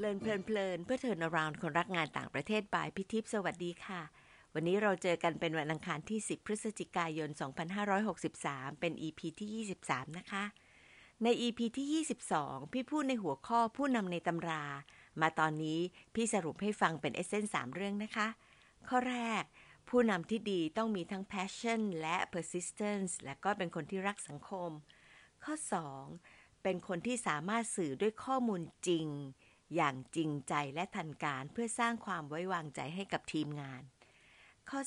เลินเพลินเพลินเพื่อเทินาราวคนรักงานต่างประเทศบายพิทิพสวัสดีค่ะ วันนี้เราเจอกันเป็นวันอังคารที่ 10 พฤศจิกายน 2563 เป็น EP ที่ 23 นะคะ ใน EP ที่ 22 พี่พูดในหัวข้อผู้นำในตำรา มาตอนนี้พี่สรุปให้ฟังเป็นเอเซนส์3เรื่องนะคะ ข้อแรก ผู้นำที่ดีต้องมีทั้ง passion และ persistence และก็เป็นคนที่รักสังคม ข้อ 2 เป็นคนที่สามารถสื่อด้วยข้อมูลจริง อย่างจริงใจและทันการเพื่อสร้างความไว้วางใจให้กับทีมงาน ข้อ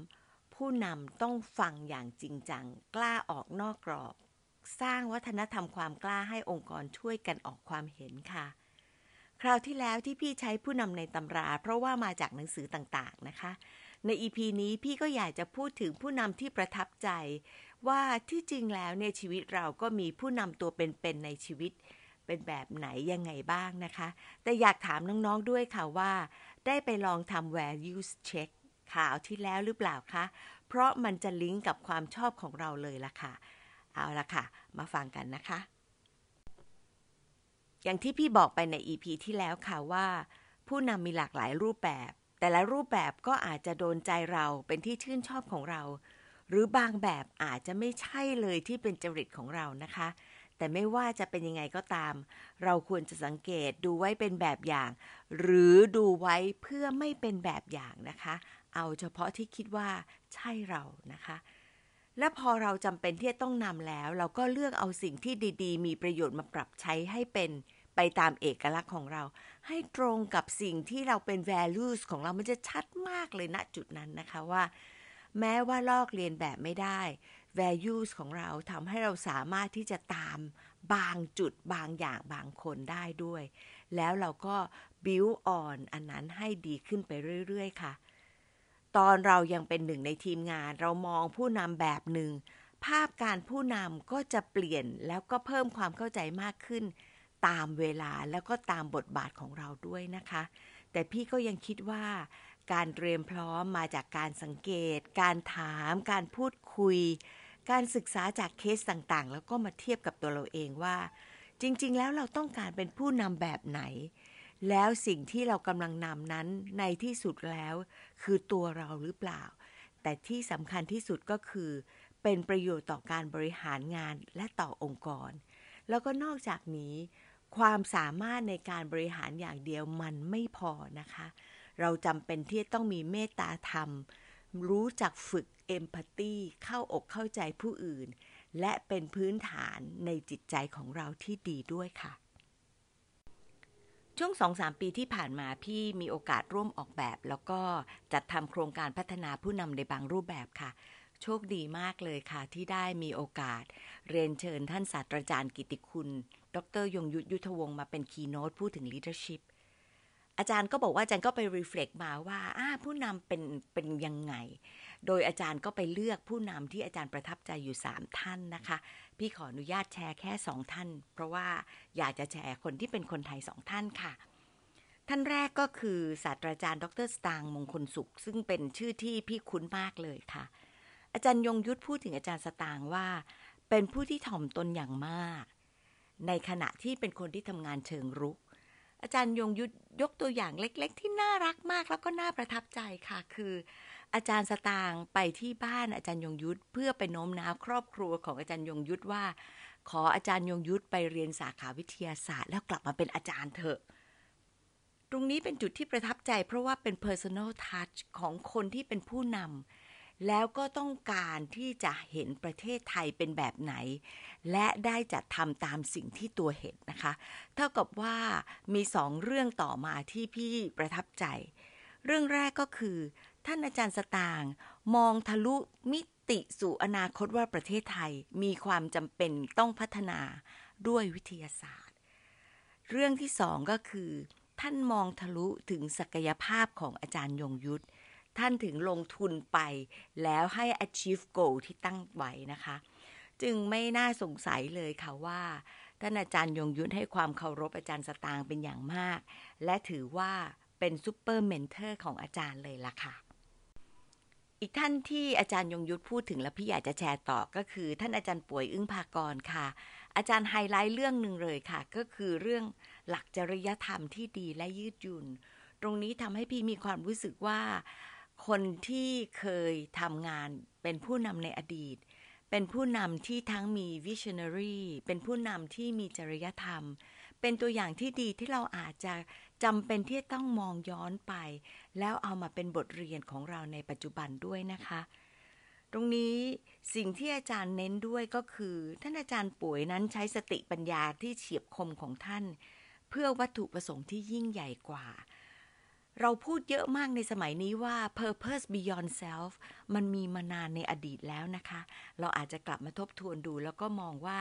3. ผู้นำต้องฟังอย่างจริงจัง กล้าออกนอกกรอบ สร้างวัฒนธรรมความกล้าให้องค์กรช่วยกันออกความเห็นค่ะ คราวที่แล้วที่พี่ใช้ผู้นำในตำรา เพราะว่ามาจากหนังสือต่างๆนะคะ ในอีพีนี้พี่ก็อยากจะพูดถึงผู้นำที่ประทับใจ ว่าที่จริงแล้วเนี่ยชีวิตเราก็มีผู้นำตัวเป็นๆในชีวิต เป็นแบบไหนยังไงบ้างนะคะ แต่อยากถามน้องๆด้วยค่ะว่า ได้ไปลองทำ Value check ข่าวที่แล้วหรือเปล่าคะ เพราะมันจะลิงก์กับความชอบของเราเลยล่ะค่ะ เอาละค่ะ มาฟังกันนะคะ อย่างที่พี่บอกไปใน EP ที่แล้วค่ะว่า ผู้นำมีหลากหลายรูปแบบ แต่ละรูปแบบก็อาจจะโดนใจเราเป็นที่ชื่นชอบของเรา หรือบางแบบอาจจะไม่ใช่เลยที่เป็นจริตของเรานะคะ แต่ไม่ว่าจะเป็นยังไงก็ตาม เราควรจะสังเกตดูไว้เป็นแบบอย่าง หรือดูไว้เพื่อไม่เป็นแบบอย่างนะคะ เอาเฉพาะที่คิดว่าใช่เรานะคะ และพอเราจำเป็นที่จะต้องนำแล้ว เราก็เลือกเอาสิ่งที่ดี ๆ มีประโยชน์มาปรับใช้ให้เป็นไปตามเอกลักษณ์ของเรา ให้ตรงกับสิ่งที่เราเป็น values ของเรามันจะชัดมากเลยณจุดนั้นนะคะว่า แม้ว่าลอกเรียนแบบไม่ได้ values ของเราทำให้เราสามารถที่จะตามบางจุดบางอย่างบางคนได้ด้วย แล้วเราก็ build on อันนั้นให้ดีขึ้นไปเรื่อย ๆ ค่ะ ตอนเรายังเป็นหนึ่งในทีมงานเรามองผู้นำแบบหนึ่ง ภาพการผู้นำก็จะเปลี่ยนแล้วก็เพิ่มความเข้าใจมากขึ้น ตามเวลาแล้วก็ตามบทบาทของเราด้วยนะคะ แต่พี่ก็ยังคิดว่าการเตรียมพร้อมมาจากการสังเกต การถาม การพูดคุย การศึกษาจากเคสต่างๆ แล้วก็มาเทียบกับตัวเราเองว่า จริง ๆ แล้วเราต้องการเป็นผู้นำแบบไหน แล้วสิ่งที่เรากำลังนำนั้นในที่สุดแล้ว คือตัวเราหรือเปล่า แต่ที่สำคัญที่สุดก็คือ เป็นประโยชน์ต่อการบริหารงานและต่อองค์กร แล้วก็นอกจากนี้ความสามารถในการบริหารอย่างเดียวมันไม่พอนะคะ เราจำเป็นที่ต้องมีเมตตาธรรม รู้จักฝึกเอมพัตตีเข้าอกเข้าใจผู้อื่น และเป็นพื้นฐานในจิตใจของเราที่ดีด้วยค่ะ ช่วงสองสามปีที่ผ่านมาพี่มีโอกาสร่วมออกแบบ แล้วก็จัดทำโครงการพัฒนาผู้นำในบางรูปแบบค่ะ โชคดีมากเลยค่ะ ที่ได้มีโอกาส เรียนเชิญท่านศาสตราจารย์กิติคุณ ดรยงยุทธยุทธวงศ์มาเป็นคีโนตพูดถึง leadership อาจารย์ก็บอกว่าอาจารย์ก็ไป reflect มาว่าผู้นำเป็นเป็นยังไง โดยอาจารย์ก็ไปเลือกผู้นำที่อาจารย์ประทับใจอยู่ 3 ท่านนะคะ พี่ขออนุญาตแชร์แค่ 2 ท่าน เพราะว่าอยากจะแชร์คนที่เป็นคนไทย 2 ท่านค่ะ ท่านแรกก็คือศาสตราจารย์ ดรสตางมงคลสุข ซึ่งเป็นชื่อที่พี่คุ้นมากเลยค่ะ อาจารย์ยงยุทธพูดถึงอาจารย์สตางว่า เป็นผู้ที่ถ่อมตนอย่างมาก ในขณะที่เป็นคนที่ทำงานเชิงรุก อาจารย์ยงยุทธยกตัวอย่างเล็ก ๆ ที่น่ารักมากแล้วก็น่าประทับใจค่ะ คือ อาจารย์สตางไปที่บ้านอาจารย์ยงยุทธเพื่อไปโน้มน้าวครอบครัวของอาจารย์ยงยุทธว่า ขออาจารย์ยงยุทธไปเรียนสาขาวิทยาศาสตร์ แล้วกลับมาเป็นอาจารย์เถอะตรงนี้เป็นจุดที่ประทับใจเพราะว่าเป็น personal touch ของคนที่เป็นผู้นำ แล้วก็ต้องการที่จะเห็นประเทศไทยเป็นแบบไหน และได้จัดทำตามสิ่งที่ตัวเห็นนะคะ เท่ากับว่ามีสองเรื่องต่อมาที่พี่ประทับใจ เรื่องแรกก็คือ ท่านอาจารย์สตางมองทะลุมิติสู่อนาคตว่าประเทศไทยมีความจำเป็นต้องพัฒนาด้วยวิทยาศาสตร์ เรื่องที่สองก็คือ ท่านมองทะลุถึงศักยภาพของอาจารย์ยงยุทธ ท่านถึงลงทุนไป แล้วให้ achieve goal ที่ตั้งไว้นะคะ จึงไม่น่าสงสัยเลยค่ะว่าท่านอาจารย์ยงยุทธให้ความเคารพอาจารย์สตางค์เป็นอย่างมาก และถือว่าเป็น super mentor ของอาจารย์เลยล่ะค่ะ อีกท่านที่อาจารย์ยงยุทธพูดถึงและพี่อยากจะแชร์ต่อก็คือ ท่านอาจารย์ป๋วยอึ๊งภากรณ์ค่ะ อาจารย์ไฮไลท์เรื่องหนึ่งเลยค่ะ ก็คือเรื่องหลักจริยธรรมที่ดีและยืดหยุ่น ตรงนี้ทำให้พี่มีความรู้สึกว่า คนที่เคยทำงานเป็นผู้นำในอดีต เป็นผู้นำที่ทั้งมี visionary เป็นผู้นำที่มีจริยธรรม เป็นตัวอย่างที่ดีที่เราอาจจะจำเป็นที่ต้องมองย้อนไป แล้วเอามาเป็นบทเรียนของเราในปัจจุบันด้วยนะคะ ตรงนี้สิ่งที่อาจารย์เน้นด้วยก็คือ ท่านอาจารย์ป่วยนั้นใช้สติปัญญาที่เฉียบคมของท่าน เพื่อวัตถุประสงค์ที่ยิ่งใหญ่กว่า เราพูดเยอะมากในสมัยนี้ว่า purpose beyond self มันมีมานานในอดีตแล้วนะคะ เราอาจจะกลับมาทบทวนดู แล้วก็มองว่า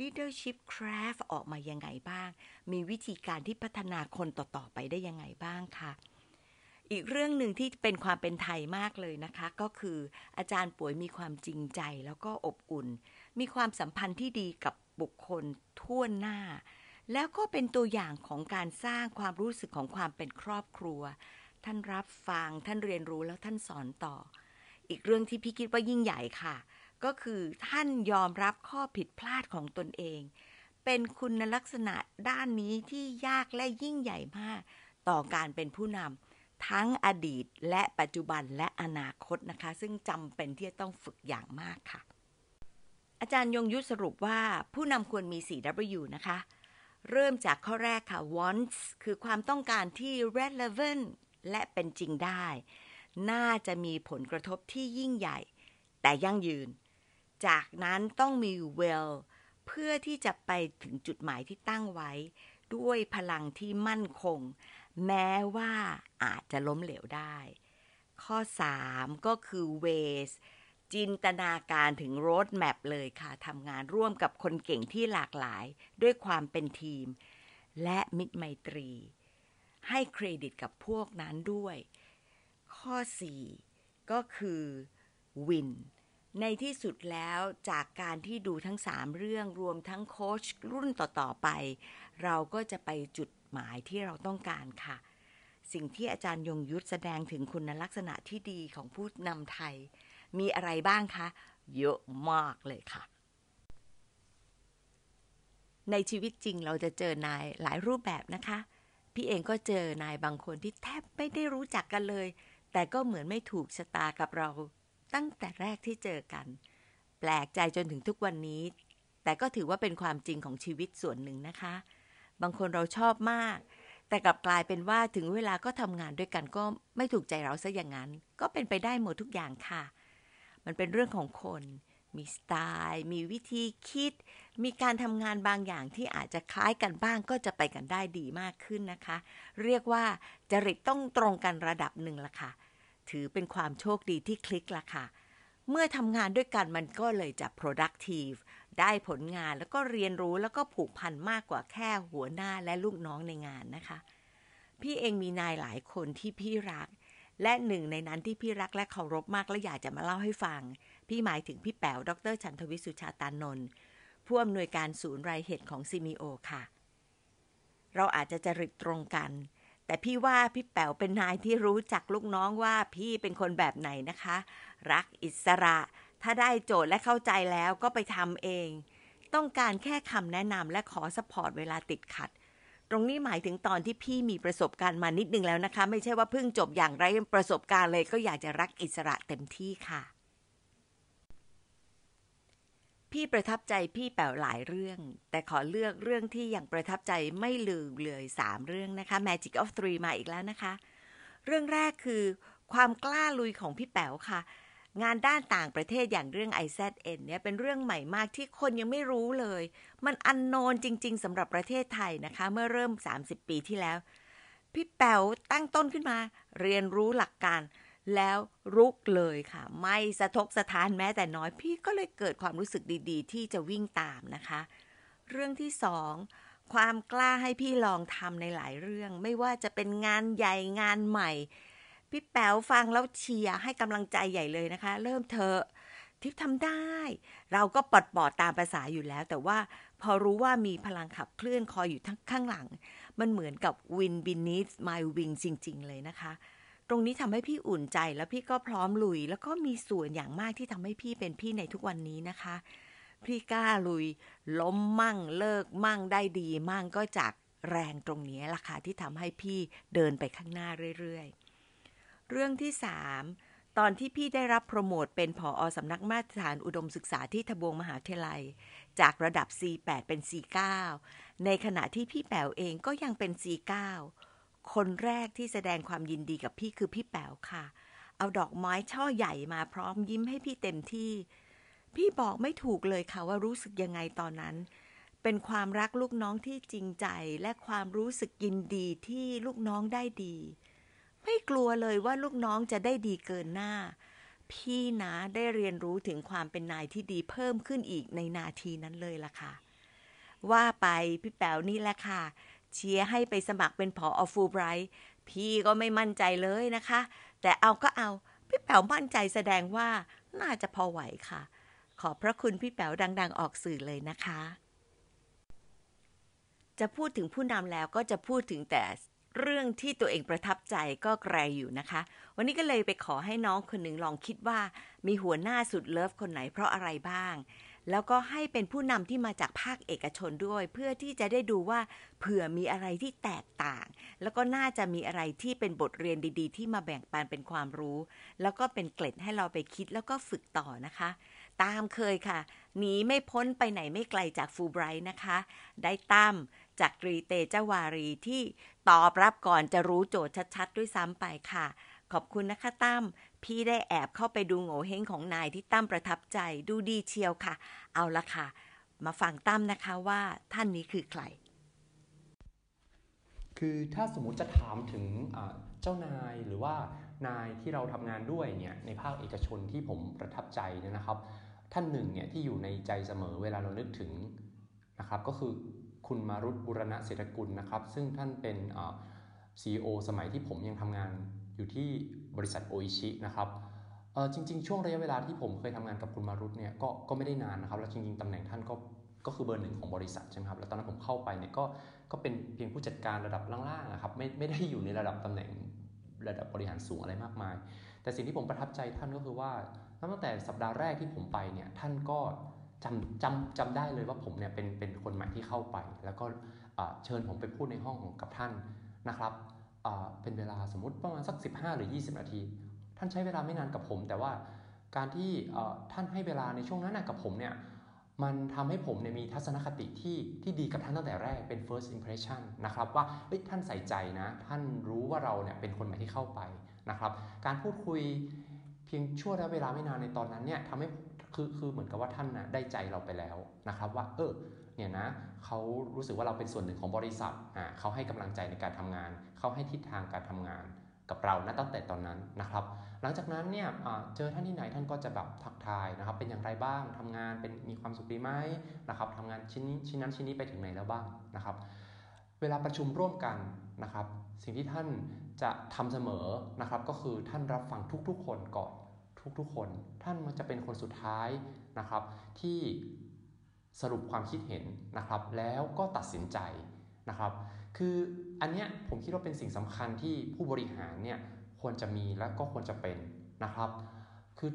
leadership craft ออกมายังไงบ้าง มีวิธีการที่พัฒนาคนต่อ ๆ ไปได้ยังไงบ้างค่ะ อีกเรื่องหนึ่งที่เป็นความเป็นไทยมากเลยนะคะ ก็คืออาจารย์ป่วยมีความจริงใจแล้วก็อบอุ่น มีความสัมพันธ์ที่ดีกับบุคคลทั่วหน้า แล้วก็เป็นตัวอย่างของการสร้างความรู้สึกของความเป็นครอบครัว ท่านรับฟังท่านเรียนรู้แล้วท่านสอนต่อ อีกเรื่องที่พี่คิดว่ายิ่งใหญ่ค่ะ ก็คือท่านยอมรับข้อผิดพลาดของตนเอง เป็นคุณลักษณะด้านนี้ที่ยากและยิ่งใหญ่มาก ต่อการเป็นผู้นำทั้งอดีตและปัจจุบันและอนาคตนะคะ ซึ่งจำเป็นที่จะต้องฝึกอย่างมากค่ะ อาจารย์ยงยุทธสรุปว่าผู้นำควรมี 4W นะคะ เริ่มจากข้อแรกค่ะ wants คือความต้องการที่ relevant และเป็นจริงได้ น่าจะมีผลกระทบที่ยิ่งใหญ่ แต่ยั่งยืน จากนั้นต้องมี well เพื่อที่จะไปถึงจุดหมายที่ตั้งไว้ ด้วยพลังที่มั่นคง แม้ว่าอาจจะล้มเหลวได้ ข้อ 3 ก็คือ ways จินตนาการถึง road map เลยค่ะทำงานร่วมกับคนเก่งที่หลากหลายด้วยความเป็นทีม และมิตรไมตรี ให้เครดิตกับพวกนั้นด้วย ข้อ 4 ก็คือ win ในที่สุดแล้วจากการที่ดูทั้งสามเรื่องรวมทั้งโค้ชรุ่นต่อ ๆ ไป เราก็จะไปจุดหมายที่เราต้องการค่ะ สิ่งที่อาจารย์ยงยุทธแสดงถึงคุณลักษณะที่ดีของผู้นำไทย มีอะไรบ้างคะ เยอะมากเลยค่ะ ในชีวิตจริงเราจะเจอนายหลายรูปแบบนะคะ พี่เองก็เจอนายบางคนที่แทบไม่ได้รู้จักกันเลย แต่ก็เหมือนไม่ถูกชะตากับเรา ตั้งแต่แรกที่เจอกัน แปลกใจจนถึงทุกวันนี้ แต่ก็ถือว่าเป็นความจริงของชีวิตส่วนหนึ่งนะคะ บางคนเราชอบมากแต่กลับกลายเป็นว่าถึงเวลาก็ทำงานด้วยกันก็ไม่ถูกใจเราซะอย่างนั้น ก็เป็นไปได้หมดทุกอย่างค่ะ มันเป็นเรื่องของคน มีสไตล์ มีวิธีคิด มีการทำงานบางอย่างที่อาจจะคล้ายกันบ้างก็จะไปกันได้ดีมากขึ้นนะคะ เรียกว่าจริตต้องตรงกันระดับหนึ่งละค่ะ ถือเป็นความโชคดีที่คลิกละค่ะ เมื่อทำงานด้วยกันมันก็เลยจะ productive ได้ผลงานแล้วก็เรียนรู้แล้วก็ผูกพันมากกว่าแค่หัวหน้าและลูกน้องในงานนะคะ พี่เองมีนายหลายคนที่พี่รัก และหนึ่งในนั้นที่พี่รักและเคารพมากและอยากจะมาเล่าให้ฟัง พี่หมายถึงพี่แป๋วดรชันทวิสุชาตานนท์ผู้อำนวยการศูนย์รายเหตุของซีมีโอค่ะ เราอาจจะจริตตรงกัน แต่พี่ว่าพี่แป๋วเป็นนายที่รู้จักลูกน้องว่าพี่เป็นคนแบบไหนนะคะ รักอิสระ ถ้าได้โจทย์และเข้าใจแล้วก็ไปทำเอง ต้องการแค่คำแนะนำและขอสปอร์ตเวลาติดขัด ตรงนี้หมายถึงตอนที่พี่มีประสบการณ์มานิดนึงแล้วนะคะ ไม่ใช่ว่าเพิ่งจบอย่างไรประสบการณ์เลยก็อยากจะรักอิสระเต็มที่ค่ะ พี่ประทับใจพี่แป๋วหลายเรื่อง แต่ขอเลือกเรื่องที่ยังประทับใจไม่ลืมเลยสามเรื่องนะคะ Magic of Three มาอีกแล้วนะคะ เรื่องแรกคือความกล้าลุยของพี่แป๋วค่ะ งานด้านต่างประเทศอย่างเรื่อง IZN เนี่ยเป็นเรื่องใหม่มากที่คนยังไม่รู้เลย มันอันโนนจริง ๆสำหรับประเทศไทยนะคะ เมื่อเริ่ม 30 ปีที่แล้ว พี่แป๋วตั้งต้นขึ้นมา เรียนรู้หลักการ แล้วรุกเลยค่ะ ไม่สะทกสะท้านแม้แต่น้อยพี่ก็เลยเกิดความรู้สึกดีๆ ที่จะวิ่งตามนะคะ เรื่องที่สองความกล้าให้พี่ลองทำในหลายเรื่อง ไม่ว่าจะเป็นงานใหญ่งานใหม่ พี่แป๋วฟังแล้วเชียร์ให้กำลังใจใหญ่เลยนะคะ เริ่มเถอทิพทำได้ เราก็ปลดปอดตามภาษาอยู่แล้ว แต่ว่าพอรู้ว่ามีพลังขับเคลื่อนคอยอยู่ทั้งข้างหลัง มันเหมือนกับ win beneath my wing จริง ๆ เลยนะคะ ตรงนี้ทำให้พี่อุ่นใจแล้วพี่ก็พร้อมลุย แล้วก็มีส่วนอย่างมากที่ทำให้พี่เป็นพี่ในทุกวันนี้นะคะ พี่กล้าลุย ล้มมั่งเลิกมั่งได้ดีมั่งก็จากแรงตรงนี้ล่ะค่ะที่ทำให้พี่เดินไปข้างหน้าเรื่อยๆ เรื่องที่สามตอนที่พี่ได้รับโปรโมทเป็นผออสำนักมาตรฐานอุดมศึกษาที่ทบวงมหาวิทยาลัย จากระดับ C8 เป็น C9 ในขณะที่พี่แป๋วเองก็ยังเป็น C9 คนแรกที่แสดงความยินดีกับพี่คือพี่แป๋วค่ะ เอาดอกไม้ช่อใหญ่มาพร้อมยิ้มให้พี่เต็มที่ พี่บอกไม่ถูกเลยค่ะว่ารู้สึกยังไงตอนนั้น เป็นความรักลูกน้องที่จริงใจและความรู้สึกยินดีที่ลูกน้องได้ดี ไม่กลัวเลยว่าลูกน้องจะได้ดีเกินหน้า พี่นะได้เรียนรู้ถึงความเป็นนายที่ดีเพิ่มขึ้นอีกในนาทีนั้นเลยล่ะค่ะ ว่าไปพี่แป๋วนี่แหละค่ะ เชียร์ให้ไปสมัครเป็นผออฟูไบรท์พี่ก็ไม่มั่นใจเลยนะคะ แต่เอาก็เอา พี่แป๋วมั่นใจแสดงว่าน่าจะพอไหวค่ะ ขอบพระคุณพี่แป๋วดัง ๆ ออกสื่อเลยนะคะจะพูดถึงผู้นำแล้วก็จะพูดถึงแต่ เรื่องที่ตัวเองประทับใจก็ไกลอยู่นะคะ วันนี้ก็เลยไปขอให้น้องคนหนึ่งลองคิดว่า มีหัวหน้าสุดเลิฟคนไหนเพราะอะไรบ้าง แล้วก็ให้เป็นผู้นำที่มาจากภาคเอกชนด้วย เพื่อที่จะได้ดูว่าเผื่อมีอะไรที่แตกต่าง แล้วก็น่าจะมีอะไรที่เป็นบทเรียนดี ๆ ที่มาแบ่งปันเป็นความรู้ แล้วก็เป็นเกล็ดให้เราไปคิดแล้วก็ฝึกต่อนะคะ ตามเคยค่ะหนีไม่พ้นไปไหนไม่ไกลจากฟูไบรท์นะคะ ได้ตั้ม จากตรีเตเจวารีที่ตอบรับก่อนจะรู้โจทย์ชัดๆ ด้วยซ้ำไปค่ะ ขอบคุณนะคะตั้มพี่ได้แอบเข้าไปดูโง่เฮงของนายที่ตั้มประทับใจดูดีเชียวค่ะ เอาละค่ะ มาฟังตั้มนะคะว่าท่านนี้คือใคร คือถ้าสมมติจะถามถึงเจ้านายหรือว่านายที่เราทำงานด้วยเนี่ยในภาคเอกชนที่ผมประทับใจเนี่ยนะครับ ท่านหนึ่งเนี่ยที่อยู่ในใจเสมอเวลาเรานึกถึงนะครับก็คือ คุณมารุตบุรณะเศรษฐกุลนะครับ ซึ่งท่านเป็น CEO สมัยที่ผมยังทำงานอยู่ที่บริษัทโออิชินะครับจริง ๆ ช่วงระยะเวลาที่ผมเคยทำงานกับคุณมารุตเนี่ยก็ก็ไม่ได้นานนะครับ แล้วจริง ๆตำแหน่งท่านก็ก็คือเบอร์หนึ่งของบริษัทใช่ไหมครับ แล้วตอนนั้นผมเข้าไปเนี่ยก็ก็เป็นเพียงผู้จัดการระดับล่างๆนะครับ ไม่ไม่ได้อยู่ในระดับตำแหน่งระดับบริหารสูงอะไรมากมาย แต่สิ่งที่ผมประทับใจท่านก็คือว่าตั้งแต่สัปดาห์แรกที่ผมไปเนี่ยท่านก็ จำจำจำได้เลยว่าผมเนี่ยเป็นเป็นคนใหม่ที่เข้าไป แล้วก็เชิญผมไปพูดในห้องกับท่านนะครับเป็นเวลาสมมติประมาณสัก 15 หรือ 20 นาที ท่านใช้เวลาไม่นานกับผม แต่ว่าการที่ท่านให้เวลาในช่วงนั้นกับผมเนี่ยมันทำให้ผมเนี่ยมีทัศนคติที่ที่ดีกับท่านตั้งแต่แรกเป็น first impression นะครับว่าท่านใส่ใจนะ ท่านรู้ว่าเราเนี่ยเป็นคนใหม่ที่เข้าไปนะครับ การพูดคุย พียงชั่วระยะเวลาไม่นานในตอนนั้นเนี่ยทำให้คือคือเหมือนกับว่าท่านนะได้ใจเราไปแล้วนะครับว่า เออเนี่ยนะเขารู้สึกว่าเราเป็นส่วนหนึ่งของบริษัทอ่าเขาให้กำลังใจในการทำงาน เขาให้ทิศทางการทำงานกับเรานะตั้งแต่ตอนนั้นนะครับ หลังจากนั้นเนี่ยเจอท่านที่ไหนท่านก็จะแบบทักทายนะครับ เป็นอย่างไรบ้างทำงานเป็นมีความสุขดีไหมนะครับทำงานชิ้นนี้ชิ้นนั้นชิ้นนี้ไปถึงไหนแล้วบ้างนะครับ เวลาประชุมร่วมกันนะครับ สิ่งที่ท่านจะทำเสมอนะครับ ก็คือท่านรับฟังทุกๆ คนก่อน ทุกๆคน ท่านมันจะเป็นคนสุดท้ายนะครับ ที่สรุปความคิดเห็นนะครับ แล้วก็ตัดสินใจนะครับ คืออันเนี้ยผมคิดว่าเป็นสิ่งสำคัญที่ผู้บริหารเนี่ยควรจะมีและก็ควรจะเป็นนะครับ คือ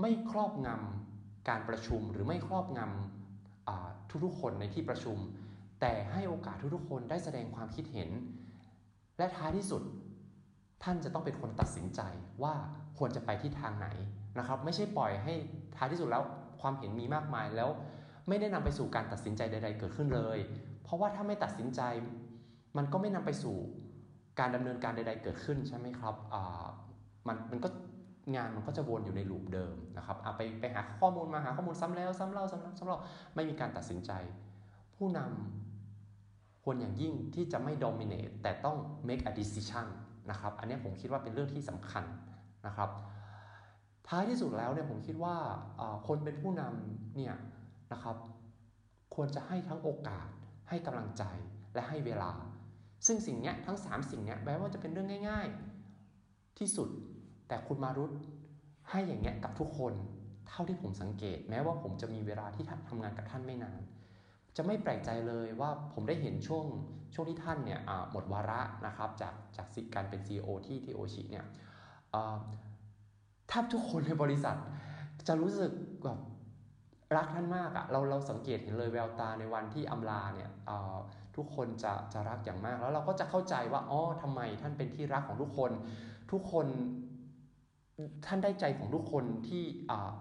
ไม่ครอบงำการประชุมหรือไม่ครอบงำทุกๆคนในที่ประชุม แต่ให้โอกาสทุกๆคนได้แสดงความคิดเห็น และท้ายที่สุด ท่านจะต้องเป็นคนตัดสินใจว่าควรจะไปที่ทางไหนนะครับ ไม่ใช่ปล่อยให้ท้ายที่สุดแล้วความเห็นมีมากมายแล้ว ไม่ได้นำไปสู่การตัดสินใจใด ๆ เกิดขึ้นเลย เพราะว่าถ้าไม่ตัดสินใจ มันก็ไม่นำไปสู่การดำเนินการใด ๆ เกิดขึ้นใช่ไหมครับมันมันก็งานมันก็จะวนอยู่ในลูปเดิมนะครับไปไปหาข้อมูลมาหาข้อมูลซ้ำแล้วซ้ำเล่าซ้ำแล้วซ้ำเล่าไม่มีการตัดสินใจ ผู้นำ ควรอย่างยิ่งที่จะไม่ dominate แต่ต้อง make a decision นะครับ อันนี้ผมคิดว่าเป็นเรื่องที่สำคัญนะครับ ท้ายที่สุดแล้วเนี่ยผมคิดว่าคนเป็นผู้นำเนี่ยนะครับ ควรจะให้ทั้งโอกาส ให้กำลังใจและให้เวลา ซึ่งสิ่งนี้ทั้ง 3 สิ่งนี้แม้ว่าจะเป็นเรื่องง่าย ๆ ที่สุด แต่คุณมารุตให้อย่างเงี้ยกับทุกคน เท่าที่ผมสังเกต แม้ว่าผมจะมีเวลาที่ทำงานกับท่านไม่นาน จะไม่แปลกใจเลยว่าผมได้เห็นช่วงช่วงที่ท่านเนี่ยหมดวาระนะครับจากจากการเป็น CEO ที่ที่โอชิเนี่ยแทบทุกคนในบริษัทจะรู้สึกแบบรักท่านมากอะเราเราสังเกตเห็นเลยแววตาในวันที่อำลาเนี่ยทุกคนจะจะรักอย่างมาก แล้วเราก็จะเข้าใจว่าอ๋อทำไมท่านเป็นที่รักของทุกคน ทุกคนท่านได้ใจของทุกคนที่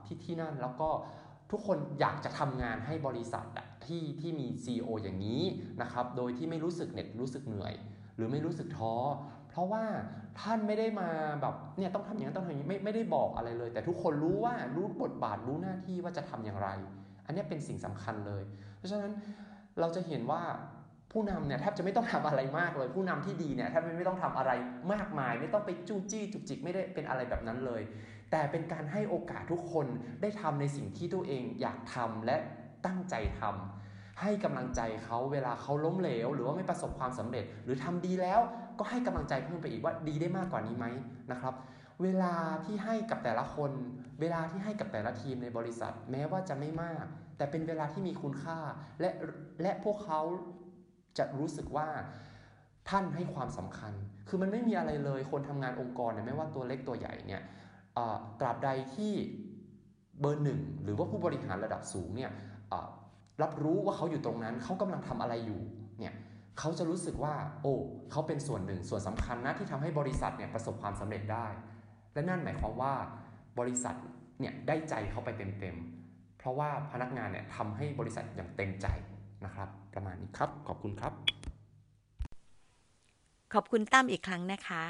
ที่ที่นั่นแล้วก็ทุกคนอยากจะทำงานให้บริษัทอะ ที่ที่มี CEO อย่างนี้นะครับ โดยที่ไม่รู้สึกเหน็ดรู้สึกเหนื่อย หรือไม่รู้สึกท้อ เพราะว่าท่านไม่ได้มาแบบเนี่ยต้องทำอย่างนั้นต้องทำอย่างนี้ไม่ไม่ได้บอกอะไรเลย แต่ทุกคนรู้ว่ารู้บทบาทรู้หน้าที่ว่าจะทำอย่างไร อันนี้เป็นสิ่งสำคัญเลย เพราะฉะนั้นเราจะเห็นว่าผู้นำเนี่ยแทบจะไม่ต้องทำอะไรมากเลย ผู้นำที่ดีเนี่ยแทบไม่ต้องทำอะไรมากมาย ไม่ต้องไปจู้จี้จุกจิกไม่ได้เป็นอะไรแบบนั้นเลย แต่เป็นการให้โอกาสทุกคนได้ทำในสิ่งที่ตัวเองอยากทำและ ตั้งใจทำให้กำลังใจเขาเวลาเขาล้มเหลว หรือว่าไม่ประสบความสำเร็จ หรือทำดีแล้วก็ให้กำลังใจเพิ่มไปอีกว่าดีได้มากกว่านี้ไหมนะครับ เวลาที่ให้กับแต่ละคน เวลาที่ให้กับแต่ละทีมในบริษัท แม้ว่าจะไม่มาก แต่เป็นเวลาที่มีคุณค่า และและพวกเขาจะรู้สึกว่าท่านให้ความสำคัญ คือมันไม่มีอะไรเลย คนทำงานองค์กรเนี่ยไม่ว่าตัวเล็กตัวใหญ่เนี่ยตราบใดที่ เบอร์หนึ่งหรือว่าผู้บริหารระดับสูงเนี่ยรับรู้ว่าเขาอยู่ตรงนั้นเขากำลังทำอะไรอยู่เนี่ยเขาจะรู้สึกว่า โอ้เขาเป็นส่วนหนึ่งส่วนสำคัญนะที่ทำให้บริษัทเนี่ยประสบความสำเร็จได้ และนั่นหมายความว่าบริษัทเนี่ยได้ใจเขาไปเต็มๆเพราะว่าพนักงานเนี่ยทำให้บริษัทอย่างเต็มใจนะครับ ประมาณนี้ครับขอบคุณครับ ขอบคุณตั้มอีกครั้งนะคะ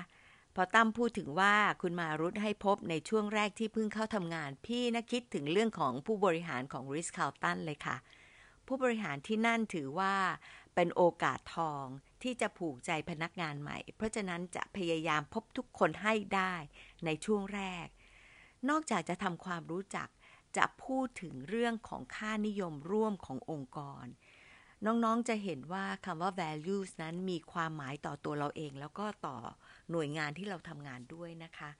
พอตั้มพูดถึงว่าคุณมารุธให้พบในช่วงแรกที่เพิ่งเข้าทำงาน พี่นะคิดถึงเรื่องของผู้บริหารของริสคาลตันเลยค่ะ ผู้บริหารที่นั่นถือว่าเป็นโอกาสทองที่จะผูกใจพนักงานใหม่ เพราะฉะนั้นจะพยายามพบทุกคนให้ได้ในช่วงแรก นอกจากจะทำความรู้จักจะพูดถึงเรื่องของค่านิยมร่วมขององค์กร น้องๆจะเห็นว่าคำว่า values นั้นมีความหมายต่อตัวเราเองแล้วก็ต่อ หน่วยงานที่เราทำงานด้วยนะคะ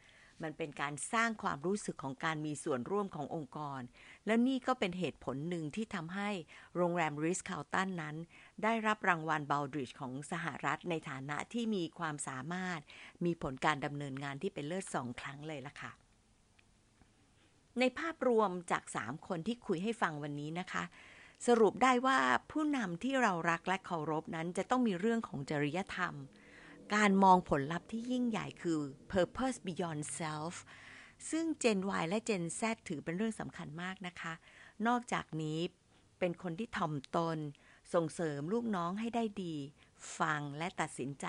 มันเป็นการสร้างความรู้สึกของการมีส่วนร่วมขององค์กร และนี่ก็เป็นเหตุผลหนึ่งที่ทำให้โรงแรมริสคาลตันนั้น ได้รับรางวัลบาลดริชของสหรัฐในฐานะที่มีความสามารถ มีผลการดำเนินงานที่เป็นเลิศสองครั้งเลยล่ะค่ะในภาพรวมจาก 3 คนที่คุยให้ฟังวันนี้นะคะ สรุปได้ว่าผู้นำที่เรารักและเคารพนั้นจะต้องมีเรื่องของจริยธรรม การมองผลลัพธ์ที่ยิ่งใหญ่คือ purpose beyond self ซึ่ง Gen Y และ Gen Z ถือเป็นเรื่องสำคัญมากนะคะ นอกจากนี้เป็นคนที่ถ่อมตน ส่งเสริมลูกน้องให้ได้ดี ฟังและตัดสินใจ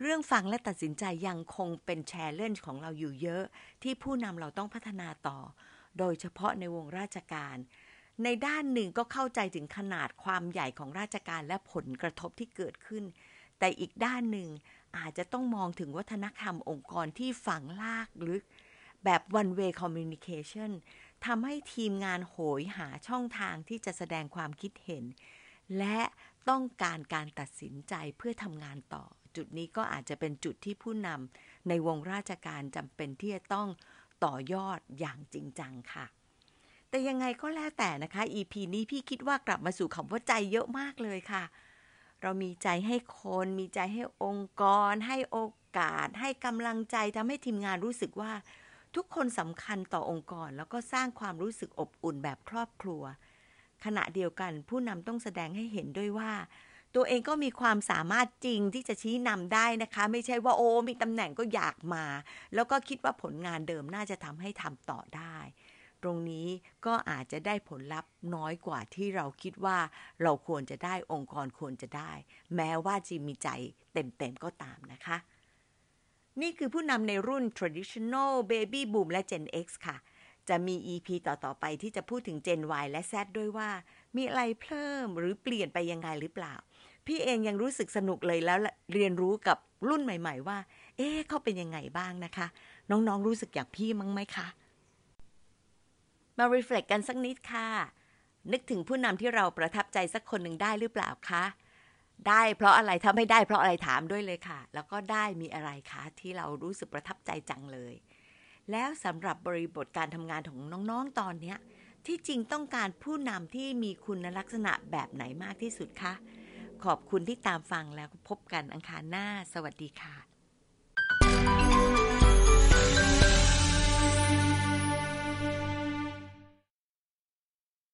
เรื่องฟังและตัดสินใจยังคงเป็นแชร์เล่นของเราอยู่เยอะ ที่ผู้นำเราต้องพัฒนาต่อ โดยเฉพาะในวงราชการ ในด้านหนึ่งก็เข้าใจถึงขนาดความใหญ่ของราชการและผลกระทบที่เกิดขึ้น แต่อีกด้านหนึ่ง อาจจะต้องมองถึงวัฒนธรรมองค์กรที่ฝังลากลึก แบบ one way communication ทำให้ทีมงานโหยหาช่องทางที่จะแสดงความคิดเห็น และต้องการการตัดสินใจเพื่อทำงานต่อ จุดนี้ก็อาจจะเป็นจุดที่ผู้นำในวงราชการจำเป็นที่จะต้องต่อยอดอย่างจริงจังค่ะ แต่ยังไงก็แล้วแต่นะคะ EP นี้พี่คิดว่ากลับมาสู่คำว่าใจเยอะมากเลยค่ะ เรามีใจให้คนมีใจให้องค์กร ให้โอกาส ให้กำลังใจทำให้ทีมงานรู้สึกว่า ทุกคนสำคัญต่อองค์กร แล้วก็สร้างความรู้สึกอบอุ่นแบบครอบครัว ขณะเดียวกันผู้นำต้องแสดงให้เห็นด้วยว่า ตัวเองก็มีความสามารถจริงที่จะชี้นำได้นะคะ ไม่ใช่ว่าโอ้มีตำแหน่งก็อยากมา แล้วก็คิดว่าผลงานเดิมน่าจะทำให้ทำต่อได้ ตรงนี้ก็อาจจะได้ผลลัพธ์น้อยกว่าที่เราคิดว่าเราควรจะได้องค์กรควรจะได้ แม้ว่าจะมีใจเต็มๆก็ตามนะคะ นี่คือผู้นำในรุ่น traditional baby boom และ Gen X ค่ะ จะมี EP ต่อ ๆ ไปที่จะพูดถึง Gen Y และ Z ด้วยว่า มีอะไรเพิ่มหรือเปลี่ยนไปยังไงหรือเปล่า พี่เองยังรู้สึกสนุกเลยแล้วเรียนรู้กับรุ่นใหม่ ๆ ว่า เอ๊ะเขาเป็นยังไงบ้างนะคะ น้องๆรู้สึกอย่างพี่มั้งไหมคะ มารีเฟล็กกันสักนิดค่ะ นึกถึงผู้นำที่เราประทับใจสักคนหนึ่งได้หรือเปล่าคะ ได้เพราะอะไรถ้าไม่ได้เพราะอะไรถามด้วยเลยค่ะ แล้วก็ได้มีอะไรคะที่เรารู้สึกประทับใจจังเลย แล้วสำหรับบริบทการทำงานของน้องๆตอนนี้ที่จริงต้องการผู้นำที่มีคุณลักษณะแบบไหนมากที่สุดคะ ขอบคุณที่ตามฟังแล้วพบกันอังคารหน้า สวัสดีค่ะ